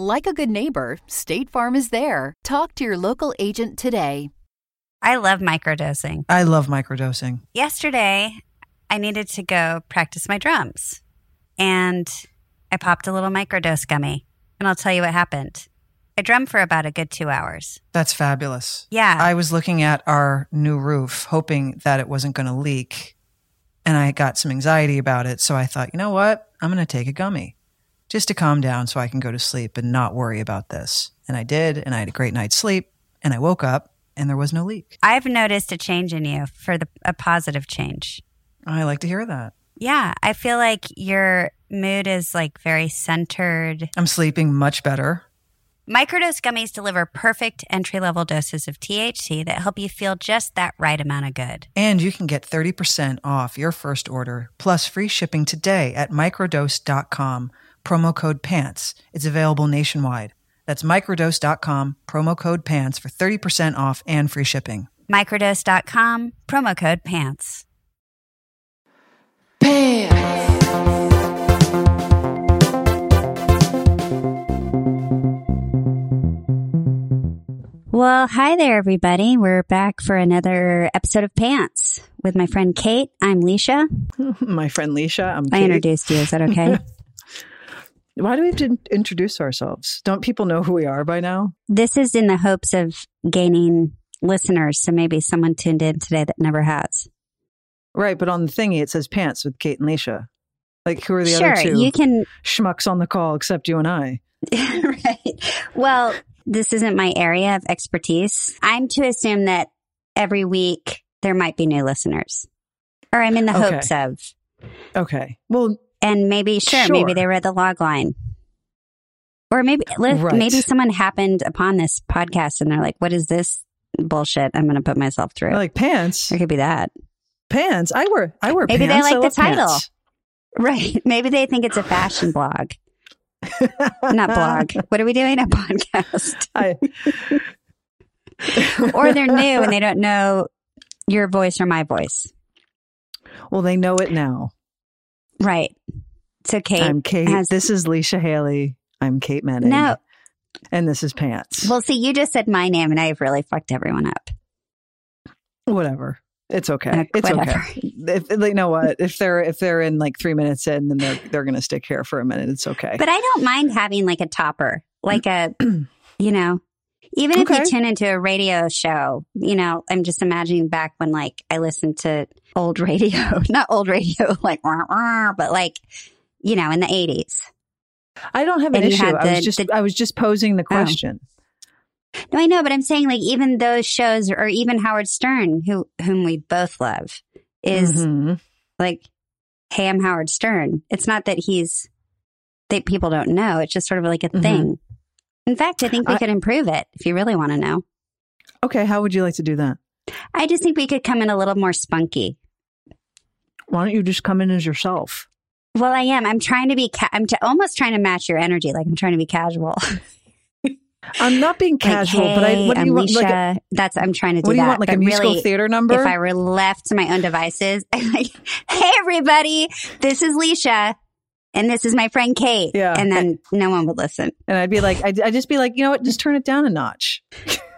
Like a good neighbor, State Farm is there. Talk to your local agent today. I love microdosing. I love microdosing. Yesterday, I needed to go practice my drums, and I popped a little microdose gummy. And I'll tell you what happened. I drummed for about a good two hours. That's fabulous. Yeah. I was looking at our new roof, hoping that it wasn't going to leak. And I got some anxiety about it. So I thought, you know what? I'm going to take a gummy just to calm down so I can go to sleep and not worry about this. And I did. And I had a great night's sleep. And I woke up and there was no leak. I've noticed a change in you for the a positive change. I like to hear that. Yeah, I feel like your mood is like very centered. I'm sleeping much better. Microdose gummies deliver perfect entry level doses of THC that help you feel just that right amount of good. And you can get 30% off your first order plus free shipping today at microdose.com, promo code PANTS. It's available nationwide. That's microdose.com, promo code PANTS for 30% off and free shipping. Microdose.com, promo code PANTS. PANTS! Well, hi there, everybody. We're back for another episode of Pants with my friend Kate. I'm Leisha. My friend Leisha, I'm I introduced you. Is that okay? Why do we have to introduce ourselves? Don't people know who we are by now? this is in the hopes of gaining listeners. So maybe someone tuned in today that never has. Right, but on the thingy it says pants with Kate and Leisha. Like who are the sure, other two you can. schmucks on the call except you and I? right. Well, this isn't my area of expertise. I'm to assume that every week there might be new listeners, or I'm in the Okay. hopes of. Okay. Well, And maybe, sure, maybe they read the log line. Or maybe, Right. maybe someone happened upon this podcast and they're like, what is this bullshit I'm going to put myself through? like pants. it could be that. Pants. I wear I wear Maybe they pants. I like the title. pants. Right. Maybe they think it's a fashion blog, not blog. What are we doing? A podcast. I, or they're new and they don't know your voice or my voice. well, they know it now. Right. So Kate. I'm Kate. has- this is Leisha Hailey. I'm Kate Moennig. No. And this is Pants. Well, see, you just said my name and I've really fucked everyone up. whatever. It's okay. Uh, it's whatever. okay. If you know what, if they're if they're in like three minutes in, then they're they're gonna stick here for a minute. It's okay. But I don't mind having like a topper, like a, you know, even if Okay. you tune into a radio show, you know, I'm just imagining back when like I listened to old radio, not old radio, like, "Wah, wah," but like, you know, in the 80s. I don't have an issue. had I was just the- I was just posing the question. No, I know, but I'm saying like even those shows or even Howard Stern, who whom we both love, is Mhm. like, hey, I'm Howard Stern. It's not that he's that people don't know. It's just sort of like a Mhm. thing. In fact, I think we I- could improve it if you really want to know. Okay, how would you like to do that? I just think we could come in a little more spunky. Why don't you just come in as yourself? Well, I am. I'm trying to be. Ca- I'm t- almost trying to match your energy. Like I'm trying to be casual. I'm not being Like, casual, but I hey, what do you want? Like a, Leisha. Uh, That's I'm trying to do what do you that. want? Like a musical really, theater number? If I were left to my own devices, I'm like, hey, everybody, this is Leisha. And this is my friend Kate. Yeah. And then no one would listen. and I'd be like, I'd, I'd just be like, you know what? Just turn it down a notch.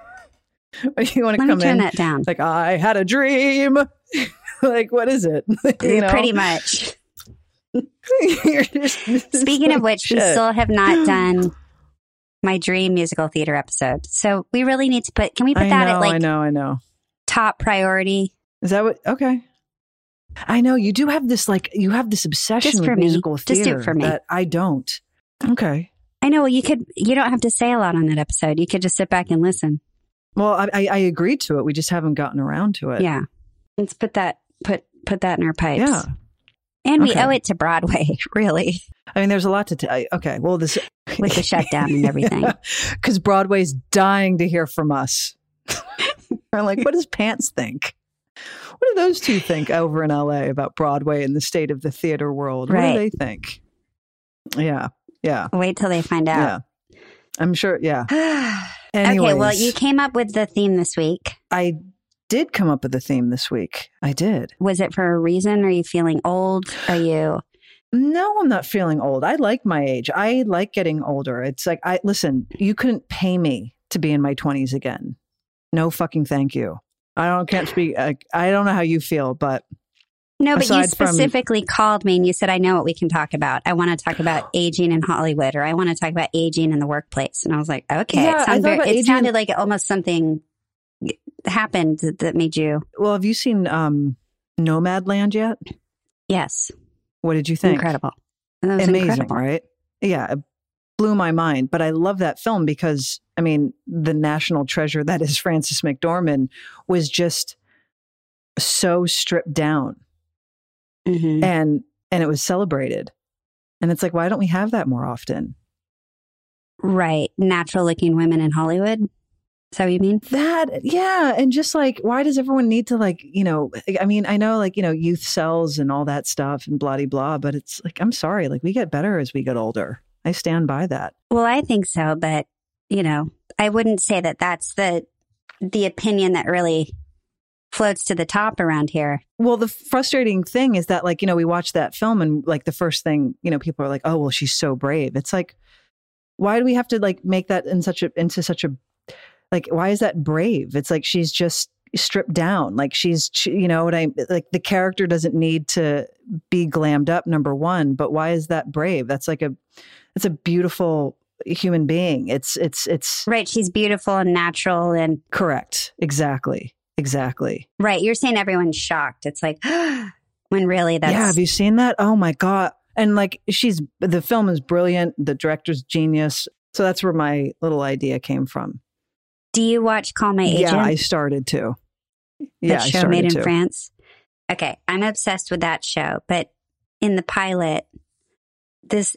Or you want to come turn in? that down. Like I had a dream. like what is it? you know? Pretty much. Speaking of which, we still have not done my dream musical theater episode. So we really need to put, can we put I that know, at I like know, I know. top priority? Is that what? Okay. I know you do have this like you have this obsession Just with for me. musical Just do it theater for me. that I don't. Okay. I know. Well, you could, you don't have to say a lot on that episode. You could just sit back and listen. Well, I, I, I agreed to it. We just haven't gotten around to it. Yeah. Let's put that, put, put that in our pipes. Yeah. And we Okay. owe it to Broadway, really, I mean, there's a lot to tell. Okay. Well, this with the shutdown and everything. because Broadway's dying to hear from us. Or like, what does Pants think? What do those two think over in LA about Broadway and the state of the theater world? What do they think? Yeah, yeah, Wait till they find yeah. out. I'm sure. Yeah. okay, well, you came up with the theme this week. I did come up with a theme this week. I did. Was it for a reason? Are you feeling old? Are you No, I'm not feeling old. I like my age. I like getting older. It's like I listen, you couldn't pay me to be in my 20s again. No fucking thank you. I don't can't speak I, I don't know how you feel, but No, but you Aside from- specifically called me and you said, I know what we can talk about. I want to talk about aging in Hollywood or I want to talk about aging in the workplace. And I was like, okay. Yeah, it, sound thought very- it aging- sounded like almost something happened that, made you, well, have you seen um Nomadland yet? yes, What did you think? incredible. Amazing, incredible. right? Yeah, it blew my mind. But I love that film because I mean, the national treasure that is Frances McDormand was just so stripped down. Mhm. and and it was celebrated and it's like why don't we have that more often Right. Natural looking women in Hollywood. Is that what you mean? that yeah and just like why does everyone need to like you know i mean i know like you know youth cells and all that stuff and blah de blah but it's like i'm sorry like we get better as we get older i stand by that Well, I think so, but you know, I wouldn't say that that's the the opinion that really floats to the top around here. well the frustrating thing is that like you know we watch that film and like the first thing you know people are like oh well she's so brave. It's like why do we have to like make that in such a into such a like why is that brave? It's like she's just stripped down. Like she's she- you know what i like the character doesn't need to be glammed up number one but why is that brave? That's like a it's a beautiful human being. It's it's it's Right. She's beautiful and natural and correct. Exactly exactly right. You're saying everyone's shocked. It's like when really that's yeah, have you seen that? Oh my god! And like, she's the film is brilliant. The director's genius. So that's where my little idea came from. Do you watch Call My Agent? Yeah, I started to. Yeah, that show made in to. France. Okay, I'm obsessed with that show. But in the pilot, this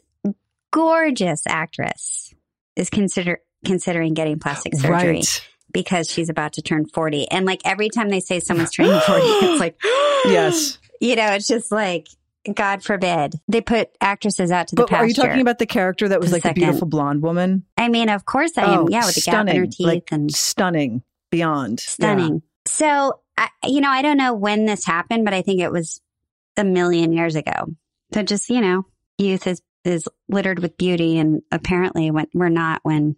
gorgeous actress is consider considering getting plastic surgery Right. Because she's about to turn 40. And like every time they say someone's turning 40, it's like, Yes. you know, it's just like, God forbid. They put actresses out to the But pasture. are you talking about the character that was The like a beautiful blonde woman? I mean, of course I am. Oh, yeah, with the gap in her teeth like, and stunning beyond stunning. So, I, you know, I don't know when this happened, but I think it was a million years ago. So just, you know, youth is, is littered with beauty. And apparently when we're not when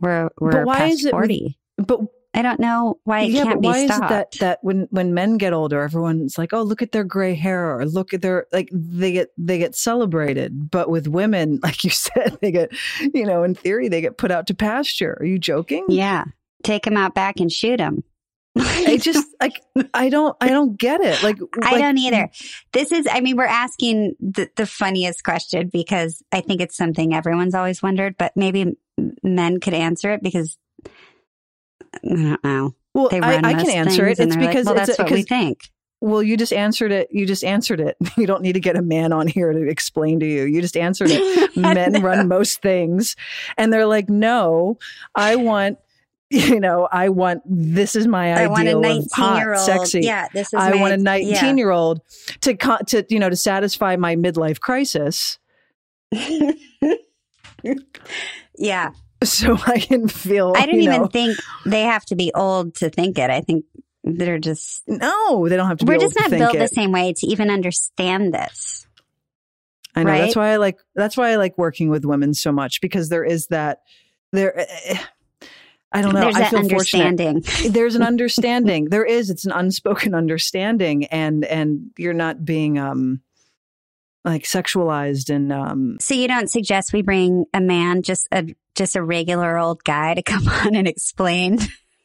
we're, we're why past is it with- 40. Yeah. But I don't know why it yeah, can't but why be is stopped. it that that when when men get older, everyone's like, "Oh, look at their gray hair," or "Look at their like they get they get celebrated." But with women, like you said, they get you know, in theory, they get put out to pasture. Are you joking? yeah. Take them out back and shoot him. I just like I don't I don't get it. Like I don't either. This is, I mean, we're asking the, the funniest question because I think it's something everyone's always wondered, but maybe men could answer it because I don't know. Well, They I, I can answer it. It's they're like, because well, it's that's what we think. well, you just answered it. You just answered it. You don't need to get a man on here to explain to you. You just answered it. Men run most things and they're like no i want you know i want this is my I want a ideal 19 of hot year old. sexy Yeah, this is i my- want a 19 yeah. year old to co- to you know to satisfy my midlife crisis yeah. so i can feel I don't even know- think they have to be old to think it. I think they're just, no they don't have to we're just not built it. the same way to even understand this. i know that's why i like that's why i like working with women so much because there is that there eh, i don't know. There's i feel fortunate. there's an understanding. There is. It's an unspoken understanding and and you're not being um like sexualized and um So you don't suggest we bring a man, just a just a regular old guy, to come on and explain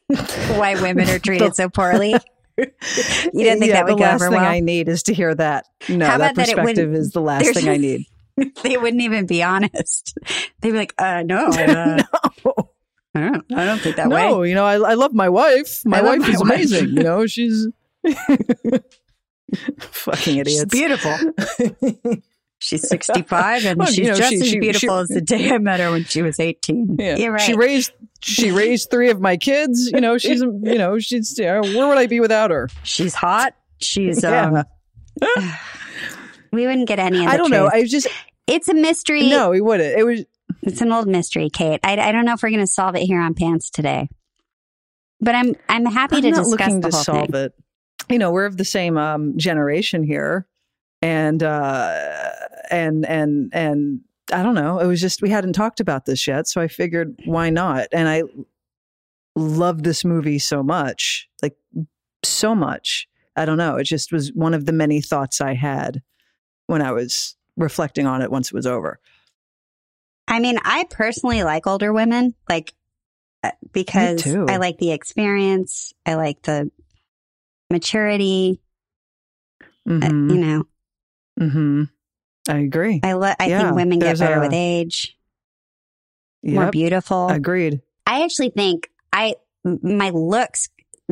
why women are treated so poorly? You didn't think yeah, that would the last thing well? i need is to hear that. No How that about that perspective is the last thing i need. they wouldn't even be honest. They'd be like, "Uh, no, uh, no, I don't, I don't think that no way." No, you know I, I love my wife my wife my is wife. amazing you know she's fucking She's beautiful. She's sixty-five, and Well, she's you know, just she- as she- beautiful she- as the day I met her when she was eighteen. Yeah. You're right. She raised she raised three of my kids. You know, she's you know she's where would I be without her? She's hot. She's um. Yeah. we wouldn't get any. Of I don't truth. know. I just it's a mystery. No, we wouldn't. It was. It's an old mystery, Kate. I, I don't know if we're going to solve it here on Pants today, but I'm I'm happy I'm to discuss looking the to whole solve thing. it. You know, we're of the same um, generation here, and uh, and and and I don't know. It was just we hadn't talked about this yet, so I figured why not? And I love this movie so much, like so much. I don't know. It just was one of the many thoughts I had when I was reflecting on it once it was over. I mean, I personally like older women, like uh, because. I like the experience, I like the maturity. Uh, Mhm. you know, hmm I agree. I lo- I Yeah, think women get better a- with age, more Yep. beautiful. Agreed. I actually think I my looks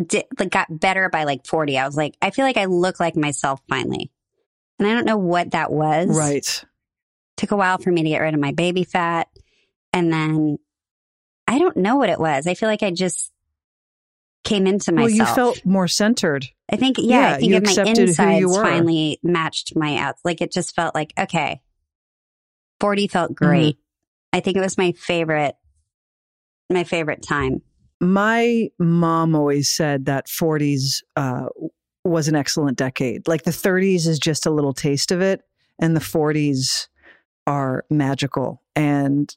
di- like got better by like 40. I was like, I feel like I look like myself finally. And I don't know what that was. Right. Took a while for me to get rid of my baby fat. And then I don't know what it was. I feel like I just came into myself. Well, you felt more centered. I think, yeah, yeah, I think you if my accepted who you insides finally matched my outs. Like it just felt like, okay, 40 felt Mm-hmm. great. I think it was my favorite, my favorite time. My mom always said that 40s uh, was an excellent decade. Like the 30s is just a little taste of it, and the 40s are magical. And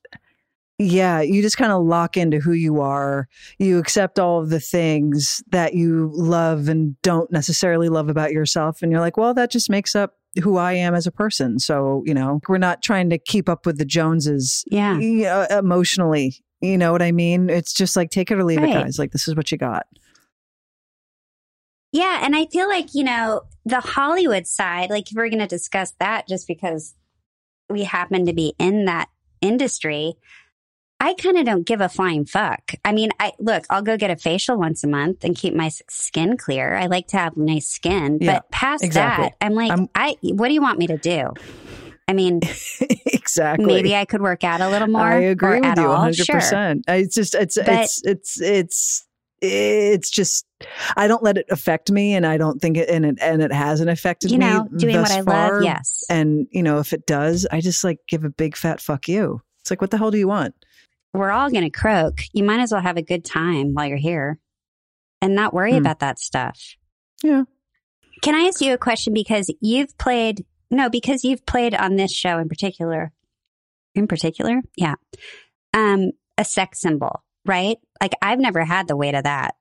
yeah, you just kind of lock into who you are. You accept all of the things that you love and don't necessarily love about yourself. And you're like, well, that just makes up who I am as a person. So, you know, we're not trying to keep up with the Joneses Yeah. you uh, know, emotionally. You know what I mean? It's just like take it or leave Right. it, guys. Like this is what you got. Yeah. And I feel like, you know, the Hollywood side, like if we're going to discuss that just because we happen to be in that industry, I kind of don't give a flying fuck. I mean, I look, I'll go get a facial once a month and keep my skin clear. I like to have nice skin, Yeah, but past exactly. that, I'm like, I'm- I, what do you want me to do? I mean, exactly. maybe I could work out a little more. I agree with at you all. 100. Sure. percent It's just it's But- it's it's it's it's just I don't let it affect me, and I don't think it and it and it hasn't affected me. You know, me doing what I far. love. Yes. And you know, if it does, I just like give a big fat fuck you. It's like, what the hell do you want? we're all going to croak. You might as well have a good time while you're here and not worry Hmm. about that stuff. Yeah. Can I ask you a question? Because you've played, no, because you've played on this show in particular, in particular, yeah, um, a sex symbol, right? Like I've never had the weight of that.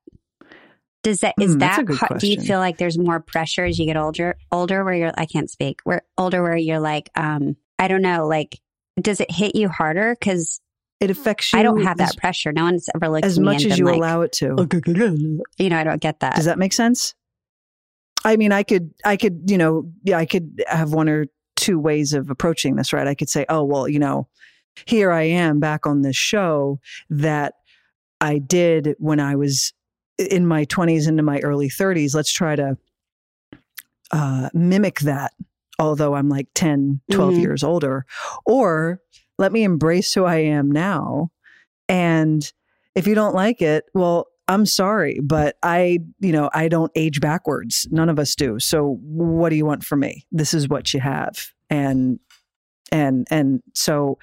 Does that is a that hard, do you feel like there's more pressure as you get older older where you're I can't speak where older where you're like um I don't know like does it hit you harder because It affects you. I don't have as, that pressure. No one's ever looked as at me much as you like, allow it to. You know, I don't get that. Does that make sense? I mean, I could, I could, you know, yeah, I could have one or two ways of approaching this, right? I could say, oh, well, you know, here I am back on this show that I did when I was in my 20s into my early 30s. Let's try to uh, mimic that, although I'm like 10, 12 Mhm. years older. Or let me embrace who I am now. And if you don't like it, well, I'm sorry, but I, you know, I don't age backwards. None of us do. So what do you want from me? This is what you have. And and and so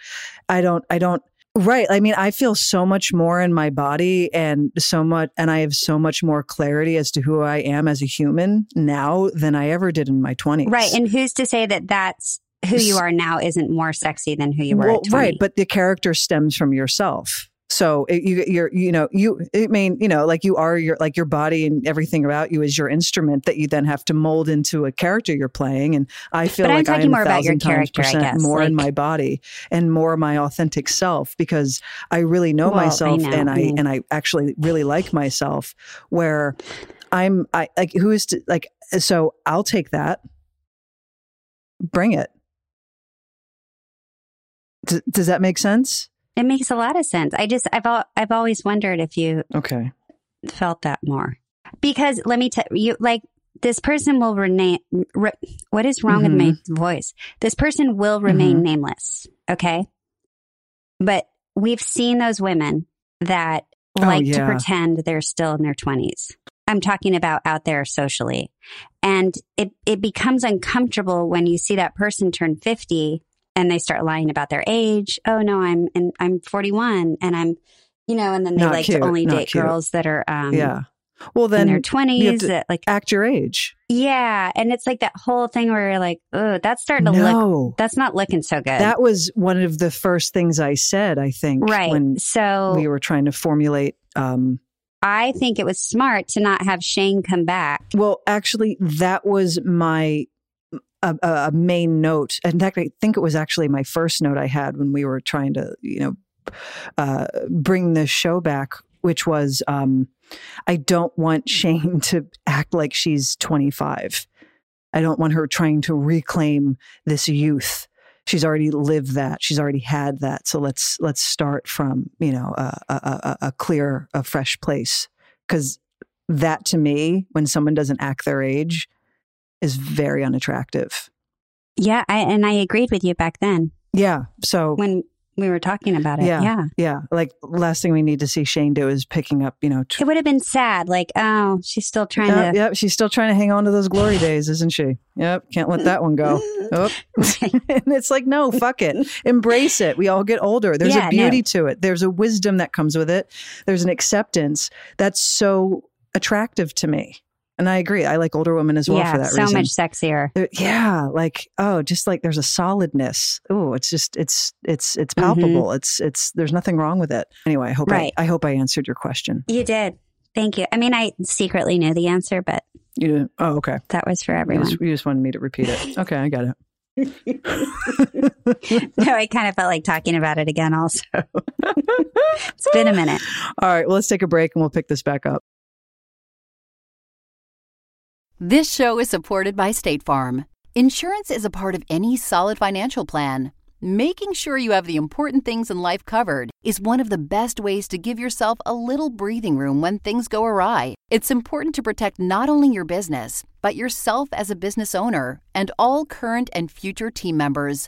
I don't I don't right. I mean, I feel so much more in my body and so much and I have so much more clarity as to who I am as a human now than I ever did in my 20s. right. And who's to say that that's who you are now isn't more sexy than who you were well, at 20? right, but the character stems from yourself. So it, you, you're, you know, you, I mean, you know, like you are your, like your body and everything about you is your instrument that you then have to mold into a character you're playing. And I feel But I'm like talking I'm more a about your character, I guess, more in my body and more my authentic self because I really know Well, I myself know. and I, Mm. and I actually really like myself where I'm, I like, who is to, like, so I'll take that. Bring it. D- does that make sense? It makes a lot of sense. I just, I've, al- I've always wondered if you Okay. felt that more. Because let me tell you, like, this person will remain, re- what is wrong with my Mm-hmm. voice? This person will remain nameless. Okay. But we've seen those women that Oh, like to pretend they're still in their 20s. I'm talking about out there socially. And it, it becomes uncomfortable when you see that person turn 50 and they start lying about their age. Oh no, I'm and I'm 41 and I'm you know, and then they Not like cute, to only date cute. girls that are um yeah. Well, in then their have 20s to that like act your age. yeah, and it's like that whole thing where you're like, "Oh, that's starting to look that's not looking so good." That was one of the first things I said, I think, right. when so we were trying to formulate. Um, I think it was smart to not have Shane come back. well, actually, that was my a, a main note. In fact, I think it was actually my first note I had when we were trying to, you know, uh, bring this show back, which was um, I don't want Shane to act like she's 25. I don't want her trying to reclaim this youth. She's already lived that. She's already had that. So let's let's start from you know a a, a, a clear, a fresh place. Because that to me, when someone doesn't act their age, is very unattractive. Yeah, I, and I agreed with you back then Yeah. So when we were talking about it. Yeah. yeah. yeah, like last thing we need to see Shane do is picking up. You know. It would have been sad. Like, oh, she's still trying to. yep, she's still trying to hang on to those glory days, isn't she? Yep, can't let that one go. Oh. and it's like, no, fuck it. Embrace it. We all get older. There's Yeah, a beauty to it. There's a wisdom that comes with it. There's an acceptance that's so attractive to me. And I agree. I like older women as well yeah, for that so reason. So much sexier. Yeah, like oh, just like there's a solidness. Oh, it's just it's it's it's Mm-hmm. palpable. It's it's there's nothing wrong with it. Anyway, I hope Right. I, I hope I answered your question. You did. Thank you. I mean, I secretly knew the answer, but You didn't. Oh, okay. that was for You everyone. just, you just wanted me to repeat it. Okay, I got it. no, I kind of felt like talking about it again. Also, it's been a minute. All right, well, let's take a break and we'll pick this back up. This show is supported by State Farm. Insurance is a part of any solid financial plan. Making sure you have the important things in life covered is one of the best ways to give yourself a little breathing room when things go awry. It's important to protect not only your business, but yourself as a business owner and all current and future team members.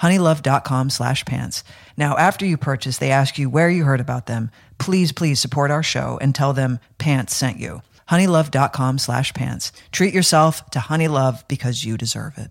honeylove.com slash pants. Now, after you purchase, they ask you where you heard about them. Please, please support our show and tell them pants sent you. honeylove.com slash pants. Treat yourself to Honeylove because you deserve it.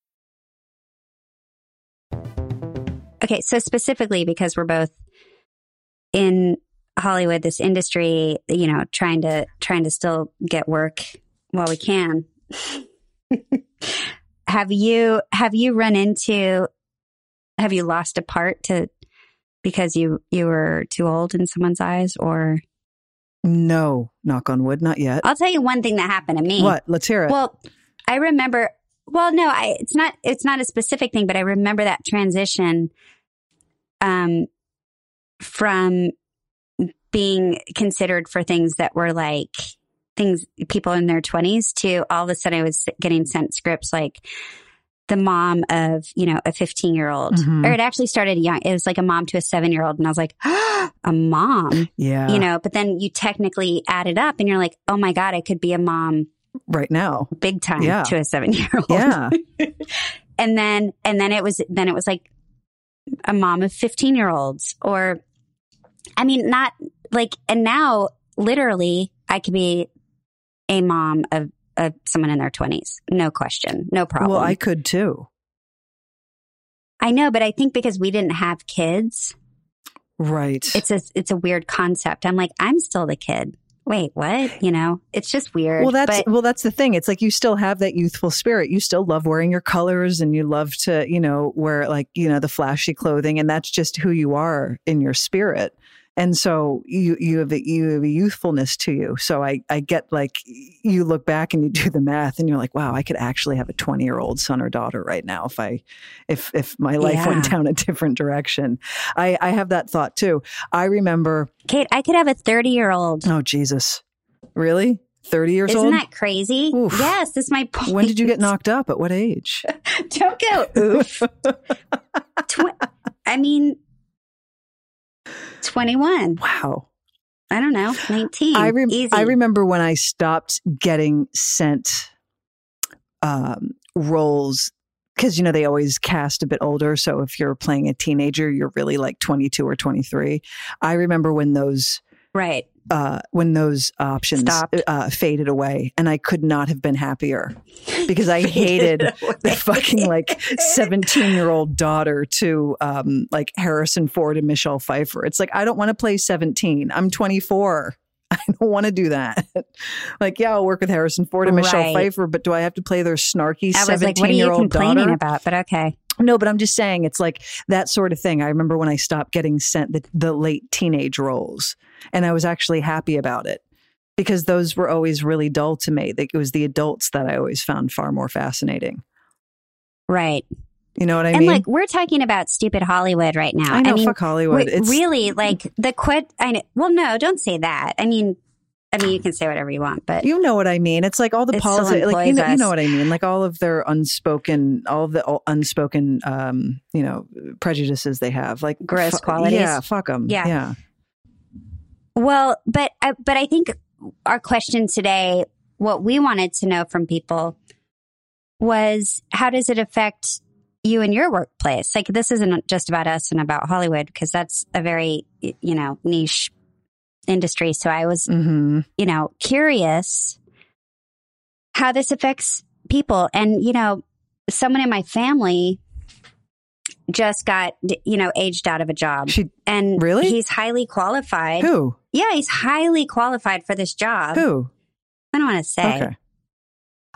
Okay, so specifically because we're both in Hollywood, this industry, you know, trying to trying to still get work while we can. have you have you run into have you lost a part to because you you were too old in someone's eyes or No, knock on wood, not yet. I'll tell you one thing that happened to me. What? Let's hear it. Well, I remember well, no, I, it's not, it's not a specific thing, but I remember that transition, um, from being considered for things that were like things people in their twenties to all of a sudden I was getting sent scripts like the mom of, you know, a 15 year old, Mhm. or it actually started young. It was like a mom to a seven year old. And I was like, a mom, Yeah. you know, but then you technically add it up and you're like, oh my God, I could be a mom right now. big time Yeah. to a seven year old. Yeah. and then and then it was then it was like a mom of 15 year olds or i mean not like and now literally i could be a mom of of someone in their 20s no question no problem Well, I could too. I know but i think because we didn't have kids Right. it's a it's a weird concept i'm like i'm still the kid wait what you know it's just weird well, that's but well, that's the thing. It's like you still have that youthful spirit. You still love wearing your colors, and you love to, you know, wear like you know the flashy clothing, and that's just who you are in your spirit. And so you you have a, you have a youthfulness to you. So I I get like you look back and you do the math, and you're like, wow, I could actually have a 20 year old son or daughter right now if I if if my life went down a different direction. I I have that thought too. I remember. kate i could have a 30 year old Oh Jesus, really? 30 years old? isn't that crazy Oof. yes that's my point When did you get knocked up? At what age? Don't go oof. Tw- I mean, 21. Wow. I don't know, 19. I, rem-. I remember when I stopped getting sent um, roles because, you know, they always cast a bit older. So if you're playing a teenager, you're really like 22 or 23. I remember when those. Right. Uh, when those options uh, faded away, and I could not have been happier because I hated the fucking like 17 year old daughter to um like Harrison Ford and Michelle Pfeiffer. It's like I don't want to play 17. I'm 24. I don't want to do that. like, yeah, I'll work with Harrison Ford and Michelle Right. Pfeiffer, but do I have to play their snarky I was like, 17 what are year you old complaining daughter? about? But okay. No, but I'm just saying it's like that sort of thing. I remember when I stopped getting sent the, the late teenage roles, and I was actually happy about it because those were always really dull to me. Like, It was the adults that I always found far more fascinating. Right. You know what I and mean? like, we're talking about stupid Hollywood right now. I know, mean, fuck Hollywood. It's really like the quit. I know. Well, no, don't say that. I mean, I mean, you can say whatever you want, but you know what I mean. It's like all the politics, like you know, you know what I mean. Like all of their unspoken, all of the all unspoken, um, you know, prejudices they have, like Gross fu- qualities. Yeah, fuck them. Yeah. yeah. Well, but uh, but I think our question today, what we wanted to know from people, was how does it affect you in your workplace? Like this isn't just about us and about Hollywood because that's a very you know niche industry. So I was hmm you know curious how this affects people, and you know someone in my family just got you know aged out of a job She and Really? he's highly qualified who yeah, he's highly qualified for this job. who I don't want to say. okay.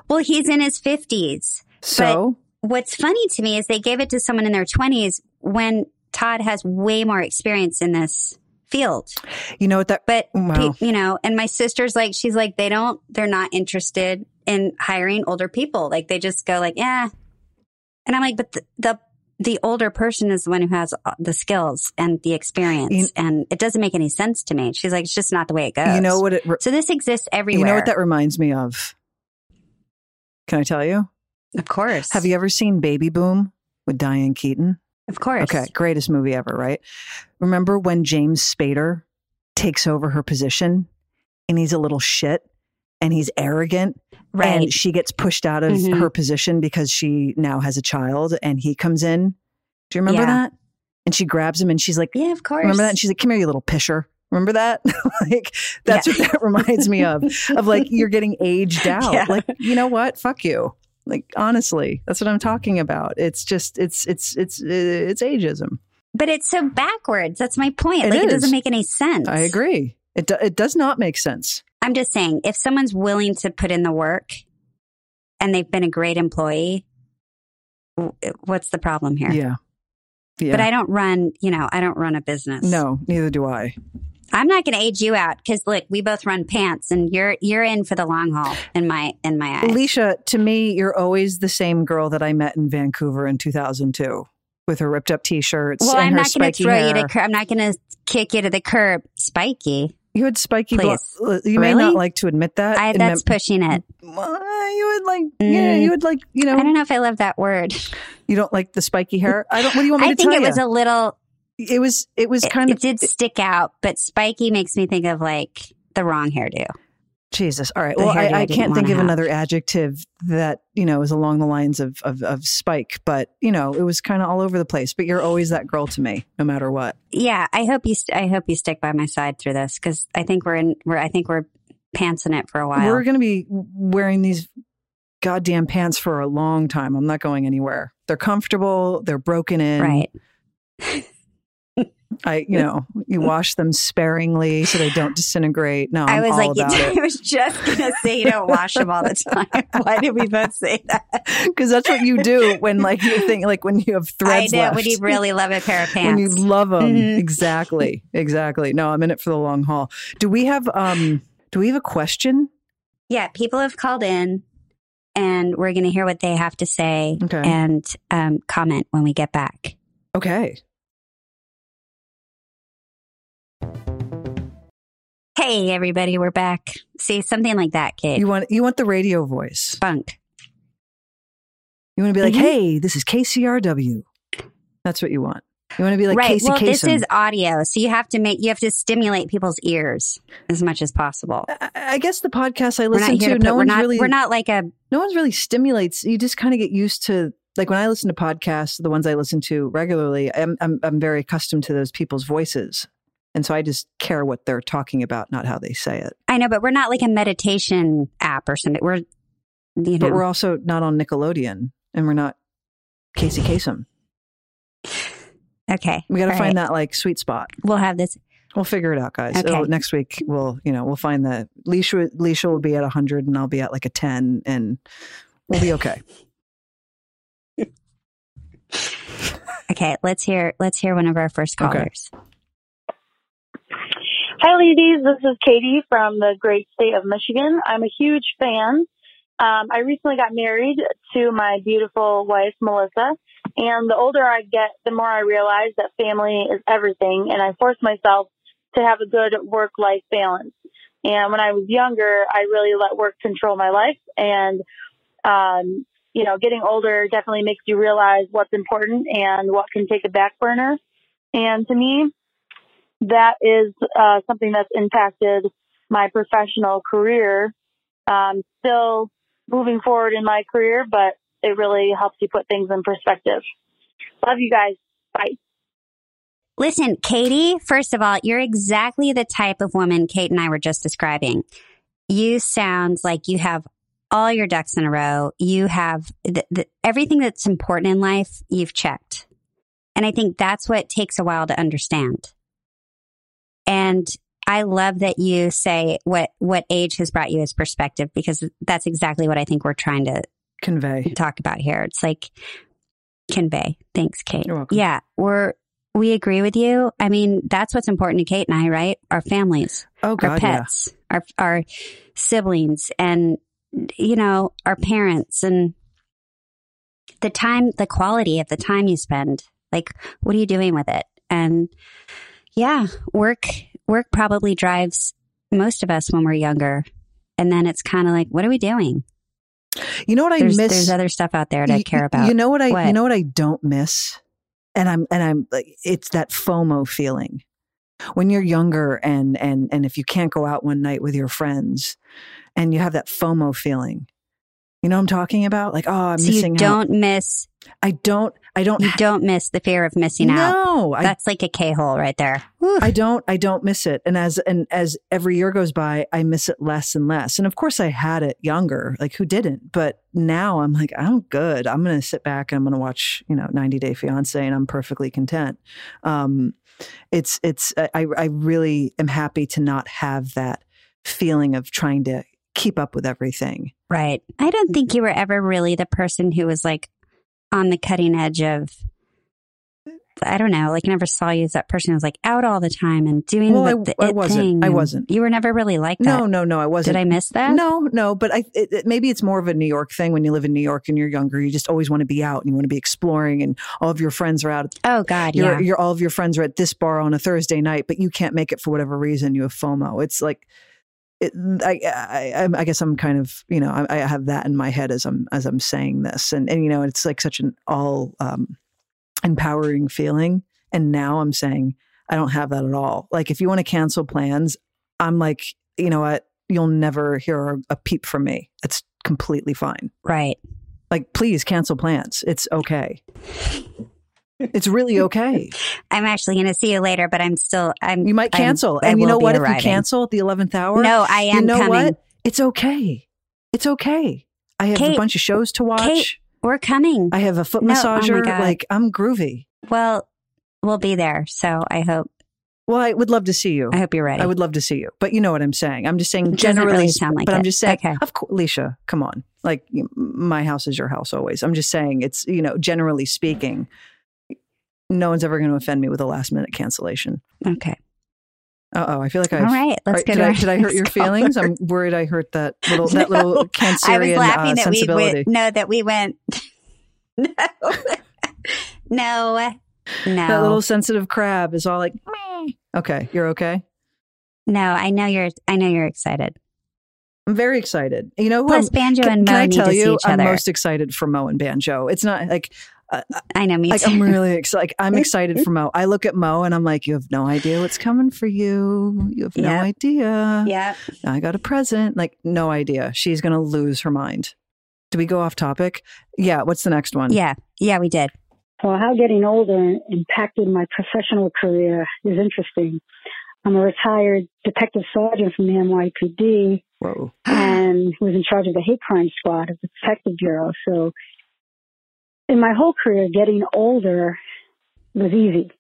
Well, he's in his 50s. So What's funny to me is they gave it to someone in their 20s when Todd has way more experience in this field. you know what that But, Wow. you know, and my sister's like, she's like, they don't, they're not interested in hiring older people. Like they just go like, yeah. And I'm like, but the, the, the older person is the one who has uh, the skills and the experience, You- and it doesn't make any sense to me. She's like, it's just not the way it goes. you know what it re- So this exists everywhere. you know what that reminds me of. Can I tell you? Of course. Have you ever seen Baby Boom with Diane Keaton? Of course. Okay, greatest movie ever, right? Remember when James Spader takes over her position and he's a little shit and he's arrogant Right. and she gets pushed out of Mhm. her position because she now has a child and he comes in. Do you remember Yeah. that? And she grabs him and she's like, yeah, of course. Remember that? And she's like, "Come here, you little pisher." Remember that? like that's Yeah. what that reminds me of. Of like you're getting aged out. Yeah. Like you know what? Fuck you. Like honestly, that's what I'm talking about. It's just it's it's it's it's ageism. but it's so backwards. That's my point. It like it doesn't make any sense. I agree. It do, it does not make sense. I'm just saying, if someone's willing to put in the work and they've been a great employee, what's the problem here? Yeah. Yeah. But I don't run, you know, I don't run a business. no, neither do I. I'm not going to age you out because look, we both run pants, and you're you're in for the long haul in my in my eyes. Alicia, to me, you're always the same girl that I met in Vancouver in 2002 with her ripped up t-shirts. well, I'm not going to throw hair. you to. Cur- I'm not going to kick you to the curb, spiky. You had spiky. blo- Please. you may Really? not like to admit that. I, that's mem- pushing it. Well, you would like, yeah, Mm. you would like, you know, I don't know if I love that word. you don't like the spiky hair. I don't. What do you want me to do? I think it was a little. It was. It was kind it of. It did stick out, but spiky makes me think of like the wrong hairdo. Jesus. All right. the Well, I, I I can't think of have. another adjective that you know is along the lines of of, of spike, but you know, it was kind of all over the place. But you're always that girl to me, no matter what. Yeah, I hope you. St- I hope you stick by my side through this because I think we're in. We're. I think we're pantsing it for a while. We're going to be wearing these goddamn pants for a long time. I'm not going anywhere. They're comfortable. They're broken in. right. I, you know, you wash them sparingly so they don't disintegrate. No, I I'm was all like, I was just gonna say you don't wash them all the time. Why did we both say that? because that's what you do when, like, you think, like, when you have I threads know left. when you really love a pair of pants. when you love them, Mhm. exactly, exactly. No, I'm in it for the long haul. Do we have, um, do we have a question? yeah, people have called in, and we're gonna hear what they have to say Okay. and um, comment when we get back. Okay. Hey, everybody, we're back. See something like that, Kate. You want, you want the radio voice. Spunk. You want to be like, Mhm. hey, this is KCRW. That's what you want. You want to be like right. Casey well, Kasem. this is audio, so you have to make you have to stimulate people's ears as much as possible. I- I guess the podcast I listen to, to put, no one's not really we're not like a no one's really stimulates. You just kind of get used to like when I listen to podcasts, the ones I listen to regularly, I'm I'm, I'm very accustomed to those people's voices, and so I just care what they're talking about, not how they say it. I know, but we're not like a meditation app or something. We're you know But we're also not on Nickelodeon, and we're not Casey Kasem. okay. We got to find right. that like sweet spot. We'll have this. We'll figure it out, guys. Okay. It'll- next week, we'll you know we'll find the Leisha. Leisha will be at hundred, and I'll be at like a ten, and we'll be okay. Okay, let's hear let's hear one of our first Okay. Hi, ladies. This is Katie from the great state of Michigan. I'm a huge fan. Um, I recently got married to my beautiful wife, Melissa. And the older I get, the more I realize that family is everything. And I force myself to have a good work life balance. And when I was younger, I really let work control my life. And, um, you know, getting older definitely makes you realize what's important and what can take a back burner. And to me, that is uh, something that's impacted my professional career. Um, still moving forward in my career, but it really helps you put things in perspective. Love you guys. Bye. Listen, Katie, first of all, you're exactly the type of woman Kate and I were just describing. You sound like you have all your ducks in a row. You have everything that's important in life, you've checked. And I think that's what takes a while to understand. And I love that you say what, what age has brought you as perspective because that's exactly what I think we're trying to Convey. talk about here. It's like convey. Thanks, Kate. Yeah, we're we agree with you. I mean, that's what's important to Kate and I, right? Our families, Oh our God, yeah. pets, our our siblings, and you know, our parents, and the time, the quality of the time you spend. Like, what are you doing with it? And yeah, work work probably drives most of us when we're younger, and then it's kind of like, what are we doing? You know what I There's miss? there's other stuff out there to you, care about. You know what I? What? You know what I don't miss, and I'm and I'm like it's that FOMO feeling when you're younger and and and if you can't go out one night with your friends, and you have that FOMO feeling. You know what I'm talking about? Like, oh, I'm so missing you don't miss I don't. I don't. you don't miss the fear of missing out. no, That's like a K hole right there. Whew. I don't I don't miss it. And as and as every year goes by, I miss it less and less. And of course I had it younger, like who didn't? But now I'm like, I'm good. I'm gonna sit back and I'm gonna watch, you know, 90 Day Fiance and I'm perfectly content. Um it's it's I I really am happy to not have that feeling of trying to keep up with everything. right. I don't think you were ever really the person who was like on the cutting edge of I don't know, like I never saw you as that person who was like out all the time and doing Well, the, I- I it wasn't. thing. I wasn't. You were never really like that. No, no, no, I wasn't. Did I miss that? No, no, but I it, it, maybe it's more of a New York thing. When you live in New York and you're younger, you just always want to be out and you want to be exploring, and all of your friends are out. Oh God, You're, yeah. you're all of your friends are at this bar on a Thursday night, but you can't make it for whatever reason. You have FOMO. It's like. It, I, I, I guess I'm kind of, you know, I, I have that in my head as I'm as I'm saying this, and and you know, it's like such an all um, empowering feeling. And now I'm saying I don't have that at all. Like if you want to cancel plans, I'm like, you know what? You'll never hear a, a peep from me. It's completely fine. right. Like, please cancel plans. It's okay. It's really okay. I'm actually going to see you later, but I'm still. I'm. You might I'm- cancel. And you know what? If you cancel at the 11th hour, no, I am you know coming. what? It's okay. It's okay. I have a bunch of shows to watch. Kate, We're coming. I have a foot No, oh massager. God. like, I'm groovy. well, we'll be there. So I hope. Well, I would love to see you. I hope you're ready. I would love to see you, but you know what I'm saying. I'm just saying It generally. really sound like but I'm just saying. Okay. Of course, Leisha, come on. Like my house is your house always. I'm just saying it's you know generally speaking, no one's ever going to offend me with a last minute cancellation. Okay. Uh oh, I feel like I. All right. Let's Right, go did, I, did I hurt your caller. feelings? I'm worried I hurt that little that little No. Cancerian I was laughing uh, that we sensibility. went. No, that we went. no. no. No. That little sensitive crab is all like. "Meh." Okay, you're okay. no. I know you're. I know you're excited. I'm very excited. You know who Plus, I'm, Banjo can, and Mo can I tell you? I'm other. most excited for Mo and Banjo. It's not like I know me like too. I'm really excited. Like, I'm excited for Mo. I look at Mo and I'm like, you have no idea what's coming for you. You have no Yep. idea. yeah. I got a present. Like, no idea. She's gonna lose her mind. Do we go off topic? Yeah. What's the next one? Yeah. Yeah. We did. Well, how getting older impacted my professional career is interesting. I'm a retired detective sergeant from the NYPD Whoa. and was in charge of the hate crime squad of the detective bureau. So in my whole career, getting older was easy.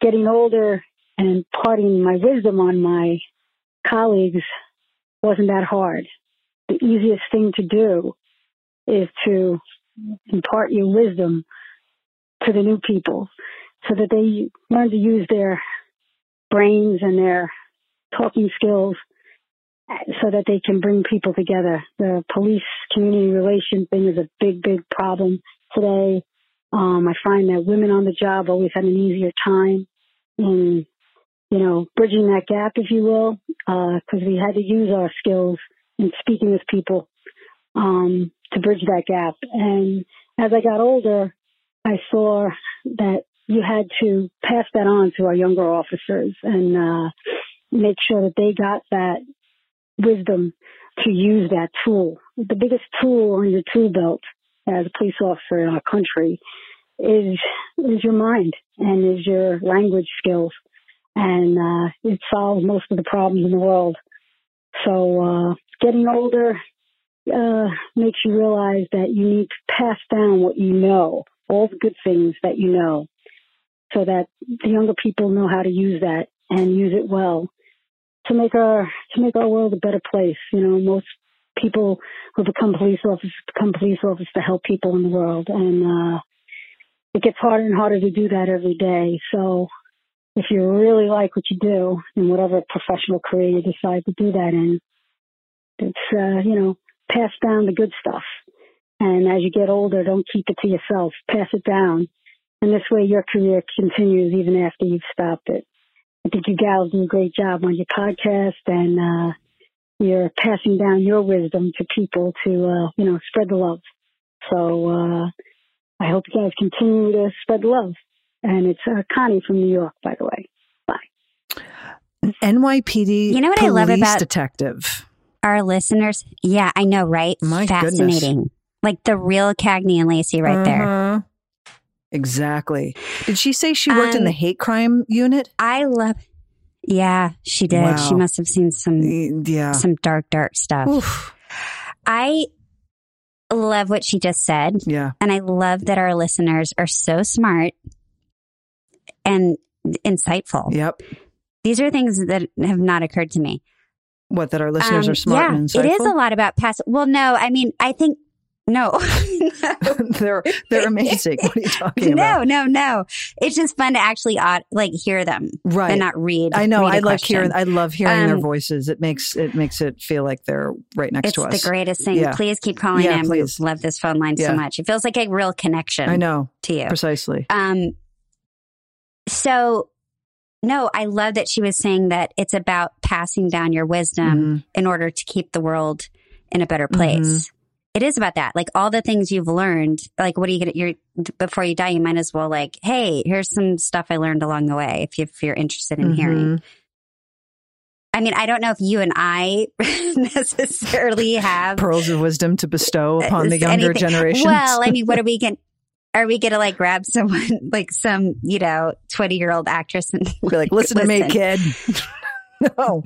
Getting older and imparting my wisdom on my colleagues wasn't that hard. The easiest thing to do is to impart your wisdom to the new people so that they learn to use their brains and their talking skills so that they can bring people together. The police community relation thing is a big, big problem today. Um, I find that women on the job always had an easier time in, you know, bridging that gap, if you will, because we had to use our skills in speaking with people um, to bridge that gap. And as I got older, I saw that you had to pass that on to our younger officers and uh, make sure that they got that wisdom to use that tool. The biggest tool on your tool belt as a police officer in our country is is your mind and is your language skills, and uh, it solves most of the problems in the world. So uh, getting older uh, makes you realize that you need to pass down what you know, all the good things that you know, so that the younger people know how to use that and use it well to make our to make our world a better place. You know, most people who become police officers become police officers to help people in the world, and uh, it gets harder and harder to do that every day. So, if you really like what you do in whatever professional career you decide to do that in, it's uh, you know pass down the good stuff. And as you get older, don't keep it to yourself. Pass it down. And this way your career continues even after you've stopped it. I think you gals do a great job on your podcast and uh, you're passing down your wisdom to people to, uh, you know, spread the love. So uh, I hope you guys continue to spread the love. And it's uh, Connie from New York, by the way. Bye. NYPD. You know what I love police about- detective. Our listeners. Yeah, I know, right? My goodness. Fascinating. Like the real Cagney and Lacey right there. Uh-huh. Exactly. Did she say she worked in Um, the hate crime unit? I love. Yeah, she did. She must have seen some Yeah. some dark, dark stuff. Oof. I love what she just said. Yeah. And I love that our listeners are so smart and insightful. Yep. These are things that have not occurred to me. What that our listeners Um, are smart yeah, and insightful. It is a lot about past. Well, no, I mean, I think No, they're they're amazing. What are you talking no, about? no, no. No. It's just fun to actually uh, like hear them, Right. and not read. I know. read I question. hearing. I love hearing their Um, voices. It makes it makes it feel like they're right next It's to us. the greatest thing. Yeah. Please keep calling Yeah, in. please. We love this phone line Yeah. so much. It feels like a real connection I know to you. precisely. Um, so no, I love that she was saying that it's about passing down your wisdom Mhm. in order to keep the world in a better place. Mm-hmm. It is about that. Like all the things you've learned, like what are you going to, you're, before you die, you might as well like, Hey, here's some stuff I learned along the way. If, you, if you're interested in hearing. Mhm. I mean, I don't know if you and I necessarily have Pearls of wisdom to bestow upon the uh, younger anything. generations. Well, I mean, what are we going are we going to like grab someone, like some, you know, 20 year old actress and be like, listen, to me, kid. no,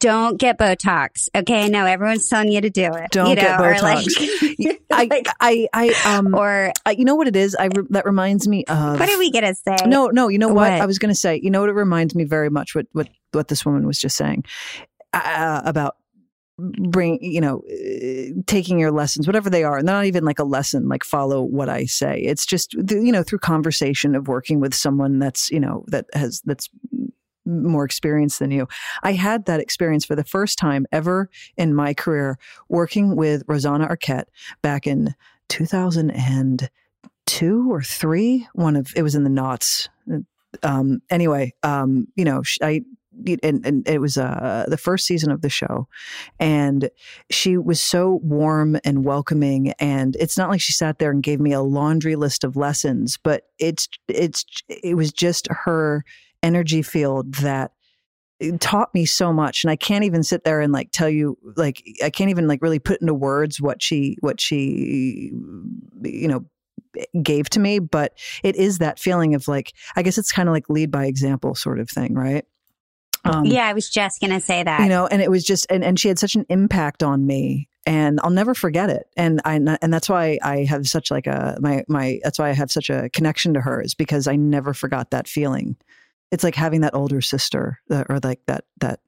don't get Botox. Okay. No, everyone's telling you to do it. Don't you know, get Botox. like, I, like- I, I, um, or I, you know what it is? I re- that reminds me of what are we going to say? No, no. You know what? What? I was going to say. You know what? It reminds me very much what what what this woman was just saying uh, about bring you know uh, taking your lessons whatever they are and they're not even like a lesson like follow what i say it's just you know through conversation of working with someone that's you know that has that's more experienced than you. I had that experience for the first time ever in my career working with rosanna arquette back in 2002 or 3 one of it was in the knots. Um anyway um you know i and, and it was uh the first season of the show and she was so warm and welcoming and it's not like she sat there and gave me a laundry list of lessons but it's it's it was just her energy field that taught me so much and i can't even sit there and like tell you like i can't even like really put into words what she what she you know gave to me but it is that feeling of like i guess it's kind of like lead by example sort of thing right um, yeah, I was just going to say that. you know and it was just and, and she had such an impact on me and i'll never forget it and i and that's why i have such like a my my that's why i have such a connection to her is because i never forgot that feeling it's like having that older sister or like that that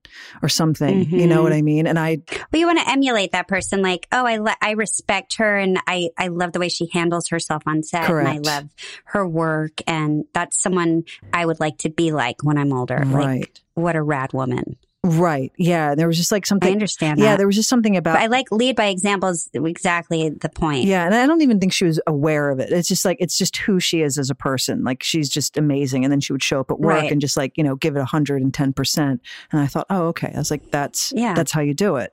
or something you know Mhm. what i mean and i well, you want to emulate that person. Like, oh, I, le- I respect her and I, I love the way she handles herself on set. And I love her work. And that's someone I would like to be like when I'm older. Like, right what a rad woman. Right yeah there was just like something. I understand yeah that. there was just something about but I like lead by example is exactly the point. Yeah, and I don't even think she was aware of it. It's just like it's just who she is as a person. Like she's just amazing, and then she would show up at work Right. and just like you know give it hundred and ten percent. And I thought, oh, okay. I was like, that's Yeah. that's how you do it.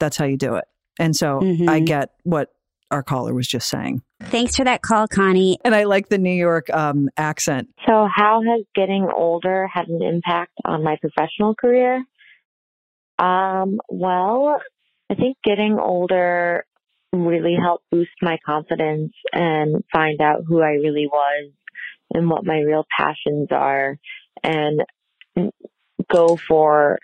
That's how you do it. And so Mhm. I get what our caller was just saying, Thanks for that call, Connie. and I like the New York um, accent. So, how has getting older had an impact on my professional career? Um, well, I think getting older really helped boost my confidence and find out who I really was and what my real passions are and go for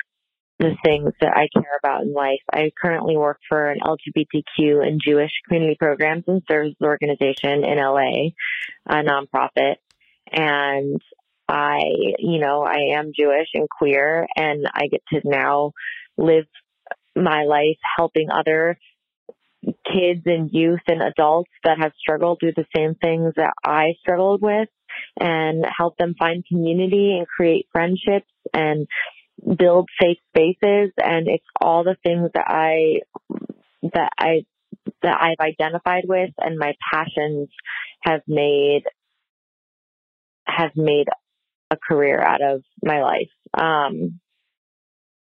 the things that I care about in life. I currently work for an LGBTQ and Jewish community programs and services organization in LA, a nonprofit. And I, you know, I am Jewish and queer and I get to now live my life helping other kids and youth and adults that have struggled through the same things that I struggled with and help them find community and create friendships and build safe spaces and it's all the things that I that I that I've identified with and my passions have made have made a career out of my life. Um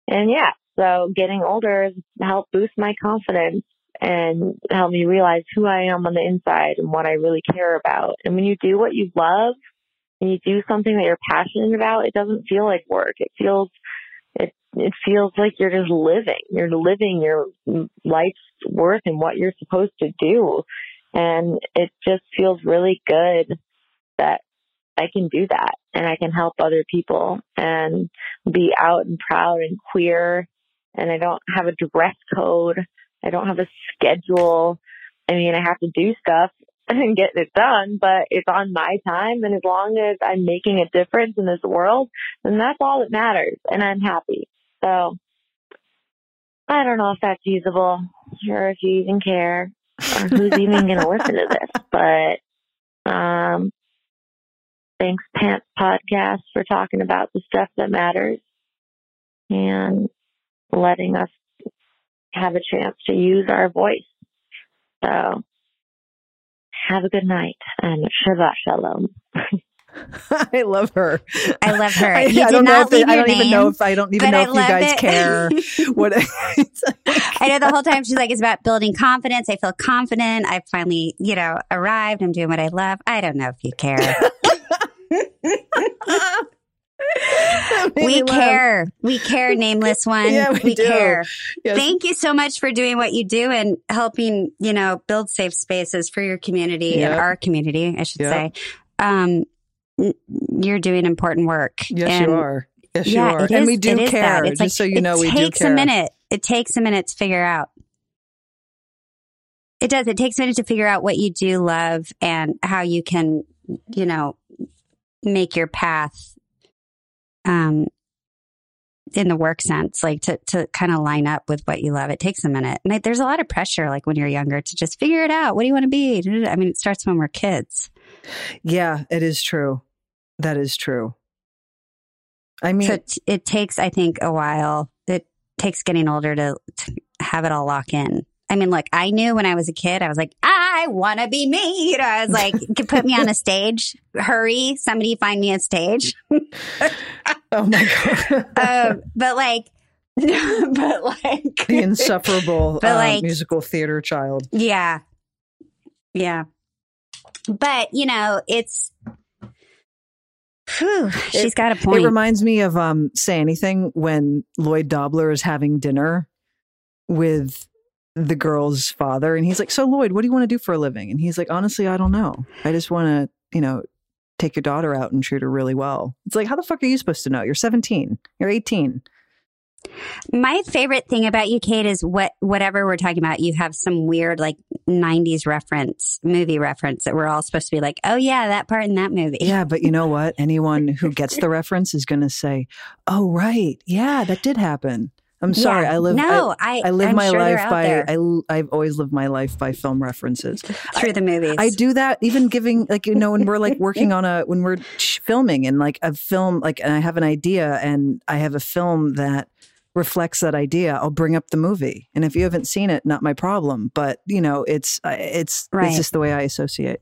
and yeah, so getting older has helped boost my confidence and help me realize who I am on the inside and what I really care about. And when you do what you love and you do something that you're passionate about, it doesn't feel like work. It feels it it feels like you're just living. You're living your life's worth and what you're supposed to do. And it just feels really good that I can do that and I can help other people and be out and proud and queer and I don't have a dress code. I don't have a schedule. I mean, I have to do stuff and get it done, but it's on my time. And as long as I'm making a difference in this world, then that's all that matters. And I'm happy. So I don't know if that's usable or if you even care or who's even going to listen to this. But um, thanks, Pants Podcast, for talking about the stuff that matters and letting us have a chance to use our voice. So have a good night and Shabbat Shalom. I love her. I love her. I, You I don't know if they, I don't even know if I don't even know I if you guys it. care. What I know the whole time she's like, it's about building confidence. I feel confident. I finally, you know, arrived. I'm doing what I love. I don't know if you care. We laugh. care. We care, nameless one. Yeah, we do. care. Yes. Thank you so much for doing what you do and helping, you know, build safe spaces for your community and our community, I should Yep. say. Um, you're doing important work. Yes, And you are. Yes, yeah, you are. it and is- we do it care. It's just like, so you it know, we do takes a minute. It takes a minute to figure out. It does. It takes a minute to figure out what you do love and how you can, you know, make your path um in the work sense, like to to kind of line up with what you love. It takes a minute. And I, there's a lot of pressure like when you're younger to just figure it out. What do you want to be? I mean, it starts when we're kids. Yeah, it is true. That is true. I mean, so it, it takes, I think, a while. It takes getting older to, to have it all lock in. I mean, look, I knew when I was a kid, I was like, I want to be me. You know, I was like, "Could put me on a stage. Hurry, somebody find me a stage. oh my god, um, but like, but like, the insufferable But uh, like- musical theater child. yeah, yeah. But you know, it's. Whew, she's got a point. It reminds me of um, Say Anything when Lloyd Dobler is having dinner with the girl's father. And he's like, So, Lloyd, what do you want to do for a living? And he's like, Honestly, I don't know. I just want to, you know, take your daughter out and treat her really well. It's like, How the fuck are you supposed to know? You're 17, you're 18. My favorite thing about you, Kate, is what whatever we're talking about, you have some weird like '90s reference, movie reference that we're all supposed to be like, oh yeah, that part in that movie. Yeah, but you know what? Anyone who gets the reference is going to say, "Oh, right, yeah, that did happen." I'm sorry. Yeah. I live. No, I. I, I live I'm my sure life by. I, I've always lived my life by film references. through the movies. I do that even giving like you know when we're like working on a when we're filming and like a film like and I have an idea and I have a film that reflects that idea I'll bring up the movie and if you haven't seen it not my problem but you know it's it's Right. it's just the way I associate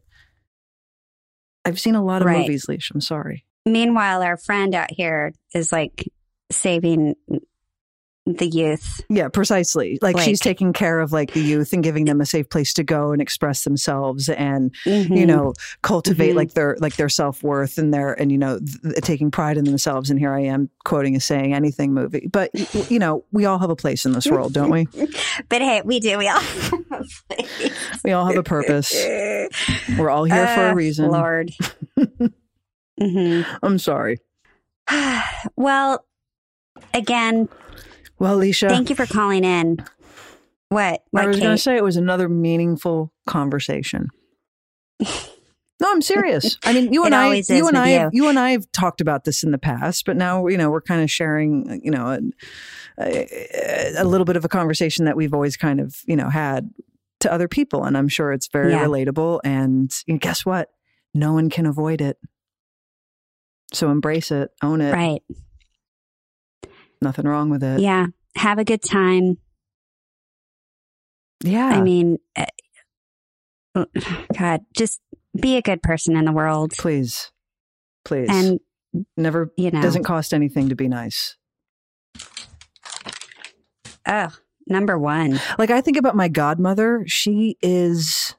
I've seen a lot of Right. movies Leash I'm sorry Meanwhile, our friend out here is like saving the youth. yeah precisely like, Like- she's taking care of like the youth and giving them a safe place to go and express themselves and you Mhm. know cultivate Mhm. like their like their self-worth and their and you know th- taking pride in themselves and here i am quoting a saying anything movie but you know we all have a place in this world don't we But hey, we do. We all. we all have a purpose we're all here for Ah, a reason Lord. hmm i'm sorry Well, again, well alicia thank you for calling in. What? What, i was going to say it was another meaningful conversation no i'm serious i mean you and i you and i you. you and i have talked about this in the past but now you know we're kind of sharing you know a, a, a little bit of a conversation that we've always kind of you know had to other people and i'm sure it's very Yeah. relatable and guess what no one can avoid it so embrace it own it Right. Nothing wrong with it Yeah. Have a good time. yeah I mean, uh, God, just be a good person in the world. please please And, never you know, doesn't cost anything to be nice oh, number one. Like I think about my godmother. She is,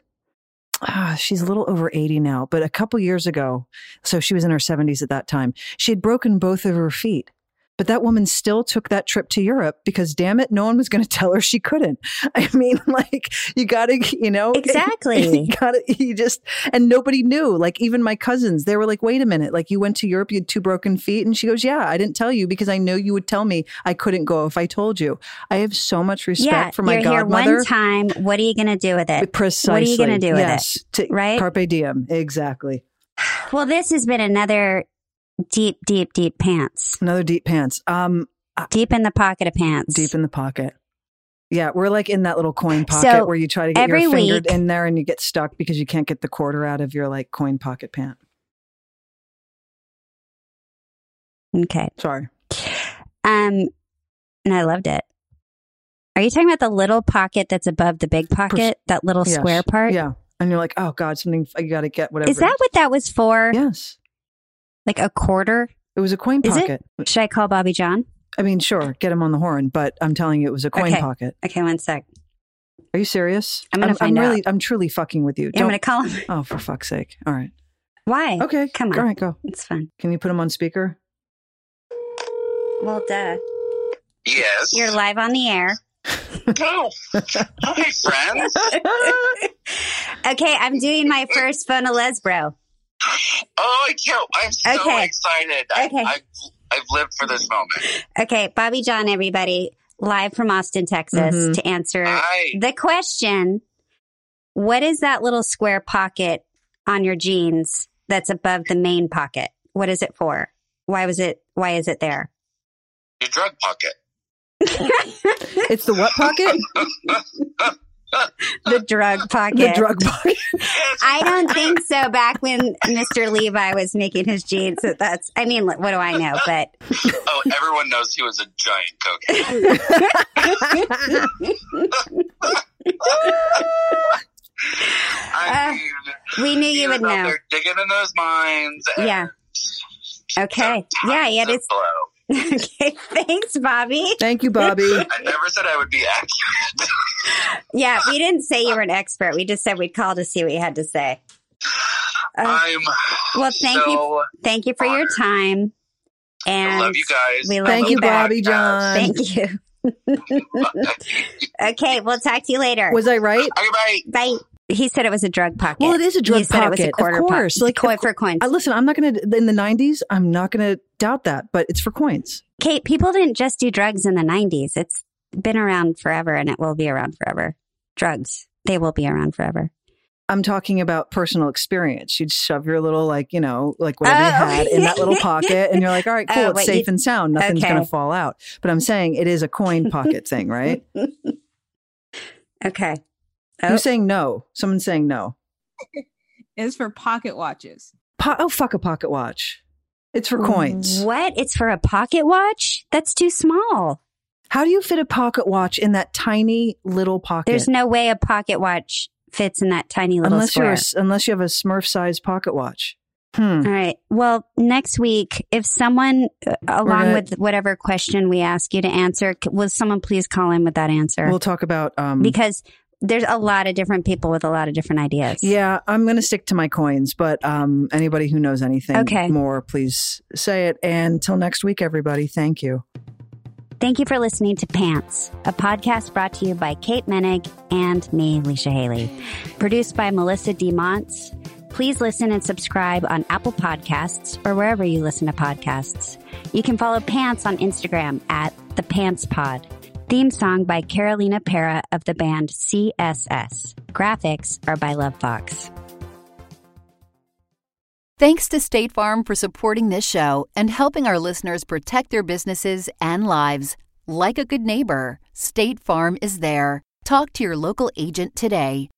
ah, she's a little over 80 now, but a couple years ago, so she was in her 70s at that time, she had broken both of her feet. But that woman still took that trip to Europe because, damn it, no one was going to tell her she couldn't. I mean, like, you got to, you know, Exactly. you got to, you just, and nobody knew. Like, even my cousins, they were like, wait a minute, like, you went to Europe, you had two broken feet. And she goes, yeah, I didn't tell you because I know you would tell me I couldn't go if I told you. I have so much respect yeah. for my you're here godmother. one time. What are you going to do with it? Precisely. What are you going to do with yes. it? Right? Carpe diem. Exactly. Well, this has been another deep, deep, deep pants. Another deep pants. Um, Deep in the pocket of pants. deep in the pocket. Yeah, we're like in that little coin pocket So, where you try to get your finger week- in there and you get stuck because you can't get the quarter out of your like coin pocket pant. Okay. Sorry. Um, and I loved it. Are you talking about the little pocket that's above the big pocket? that little Yes. square part? Yeah. And you're like, oh God, something, you got to get whatever. Is that what that was for? Yes. Like a quarter? It was a coin Is it? pocket. Should I call Bobby John? I mean, sure, get him on the horn, but I'm telling you, it was a coin Okay. pocket. Okay, one sec. Are you serious? I'm gonna find I'm really, out. I'm truly fucking with you. Yeah, I'm going to call him. Oh, for fuck's sake. All right. Why? Okay. Come on. All right, go. It's fun. Can you put him on speaker? Well, duh. Yes. You're live on the air. Oh, hi, friends. Okay, I'm doing my first phone a lesbro. Oh, I can't. I'm so Okay. excited. Okay. I, I've, I've lived for this moment. Okay, Bobby John, everybody, live from Austin, Texas, Mhm. to answer Hi. the question What is that little square pocket on your jeans that's above the main pocket? What is it for? Why was it? Why is it there? Your drug pocket. It's the what pocket? the drug pocket. the drug pocket. I don't think so. Back when Mr. Levi was making his jeans, that that's. I mean, what do I know? But Oh, everyone knows he was a giant cocaine. I Uh, we knew you would out know. there digging in those mines. Yeah. Okay. some Yeah, he had tons his. Of blow. okay. Thanks, Bobby. Thank you, Bobby. I never said I would be accurate. Yeah, we didn't say you were an expert. We just said we'd call to see what you had to say. Uh, I'm well, thank you. Thank you for your time. And I love you guys. we love Thank you you, back. Bobby John. Thank you. okay, we'll talk to you later. Was I right? Okay, bye. Bye. He said it was a drug pocket. Well, it is a drug you said It was a pocket. Of quarter po- course. Like, coin for coins. I, listen, I'm not going to, in the 90s, I'm not going to doubt that, but it's for coins. Kate, people didn't just do drugs in the 90s. It's been around forever and it will be around forever. Drugs, they will be around forever. I'm talking about personal experience. You'd shove your little, like, you know, like whatever you Oh. had in that little pocket, and you're like, all right, oh, cool, Oh, it's wait, safe you- and sound. Nothing's Okay. going to fall out. But I'm saying it is a coin pocket thing, right? Okay. Oh. Who's saying no? Someone's saying no. is for pocket watches. Po- oh, fuck a pocket watch. It's for coins. What? It's for a pocket watch? That's too small. How do you fit a pocket watch in that tiny little pocket? There's no way a pocket watch fits in that tiny little unless square. you're a s unless you have a Smurf sized pocket watch. Hmm. All right. Well, next week, if someone, uh, along gonna- with whatever question we ask you to answer, will someone please call in with that answer? We'll talk about um because there's a lot of different people with a lot of different ideas. Yeah, I'm going to stick to my coins, but um anybody who knows anything Okay. more, please say it. And till next week, everybody, thank you. Thank you for listening to Pants, a podcast brought to you by Kate Moennig and me, Leisha Hailey. Produced by Melissa D. Montz. Please listen and subscribe on Apple Podcasts or wherever you listen to podcasts. You can follow Pants on Instagram at the Pants Pod. Theme song by Carolina Parra of the band CSS. Graphics are by Love Fox. Thanks to State Farm for supporting this show and helping our listeners protect their businesses and lives. Like a good neighbor, State Farm is there. Talk to your local agent today.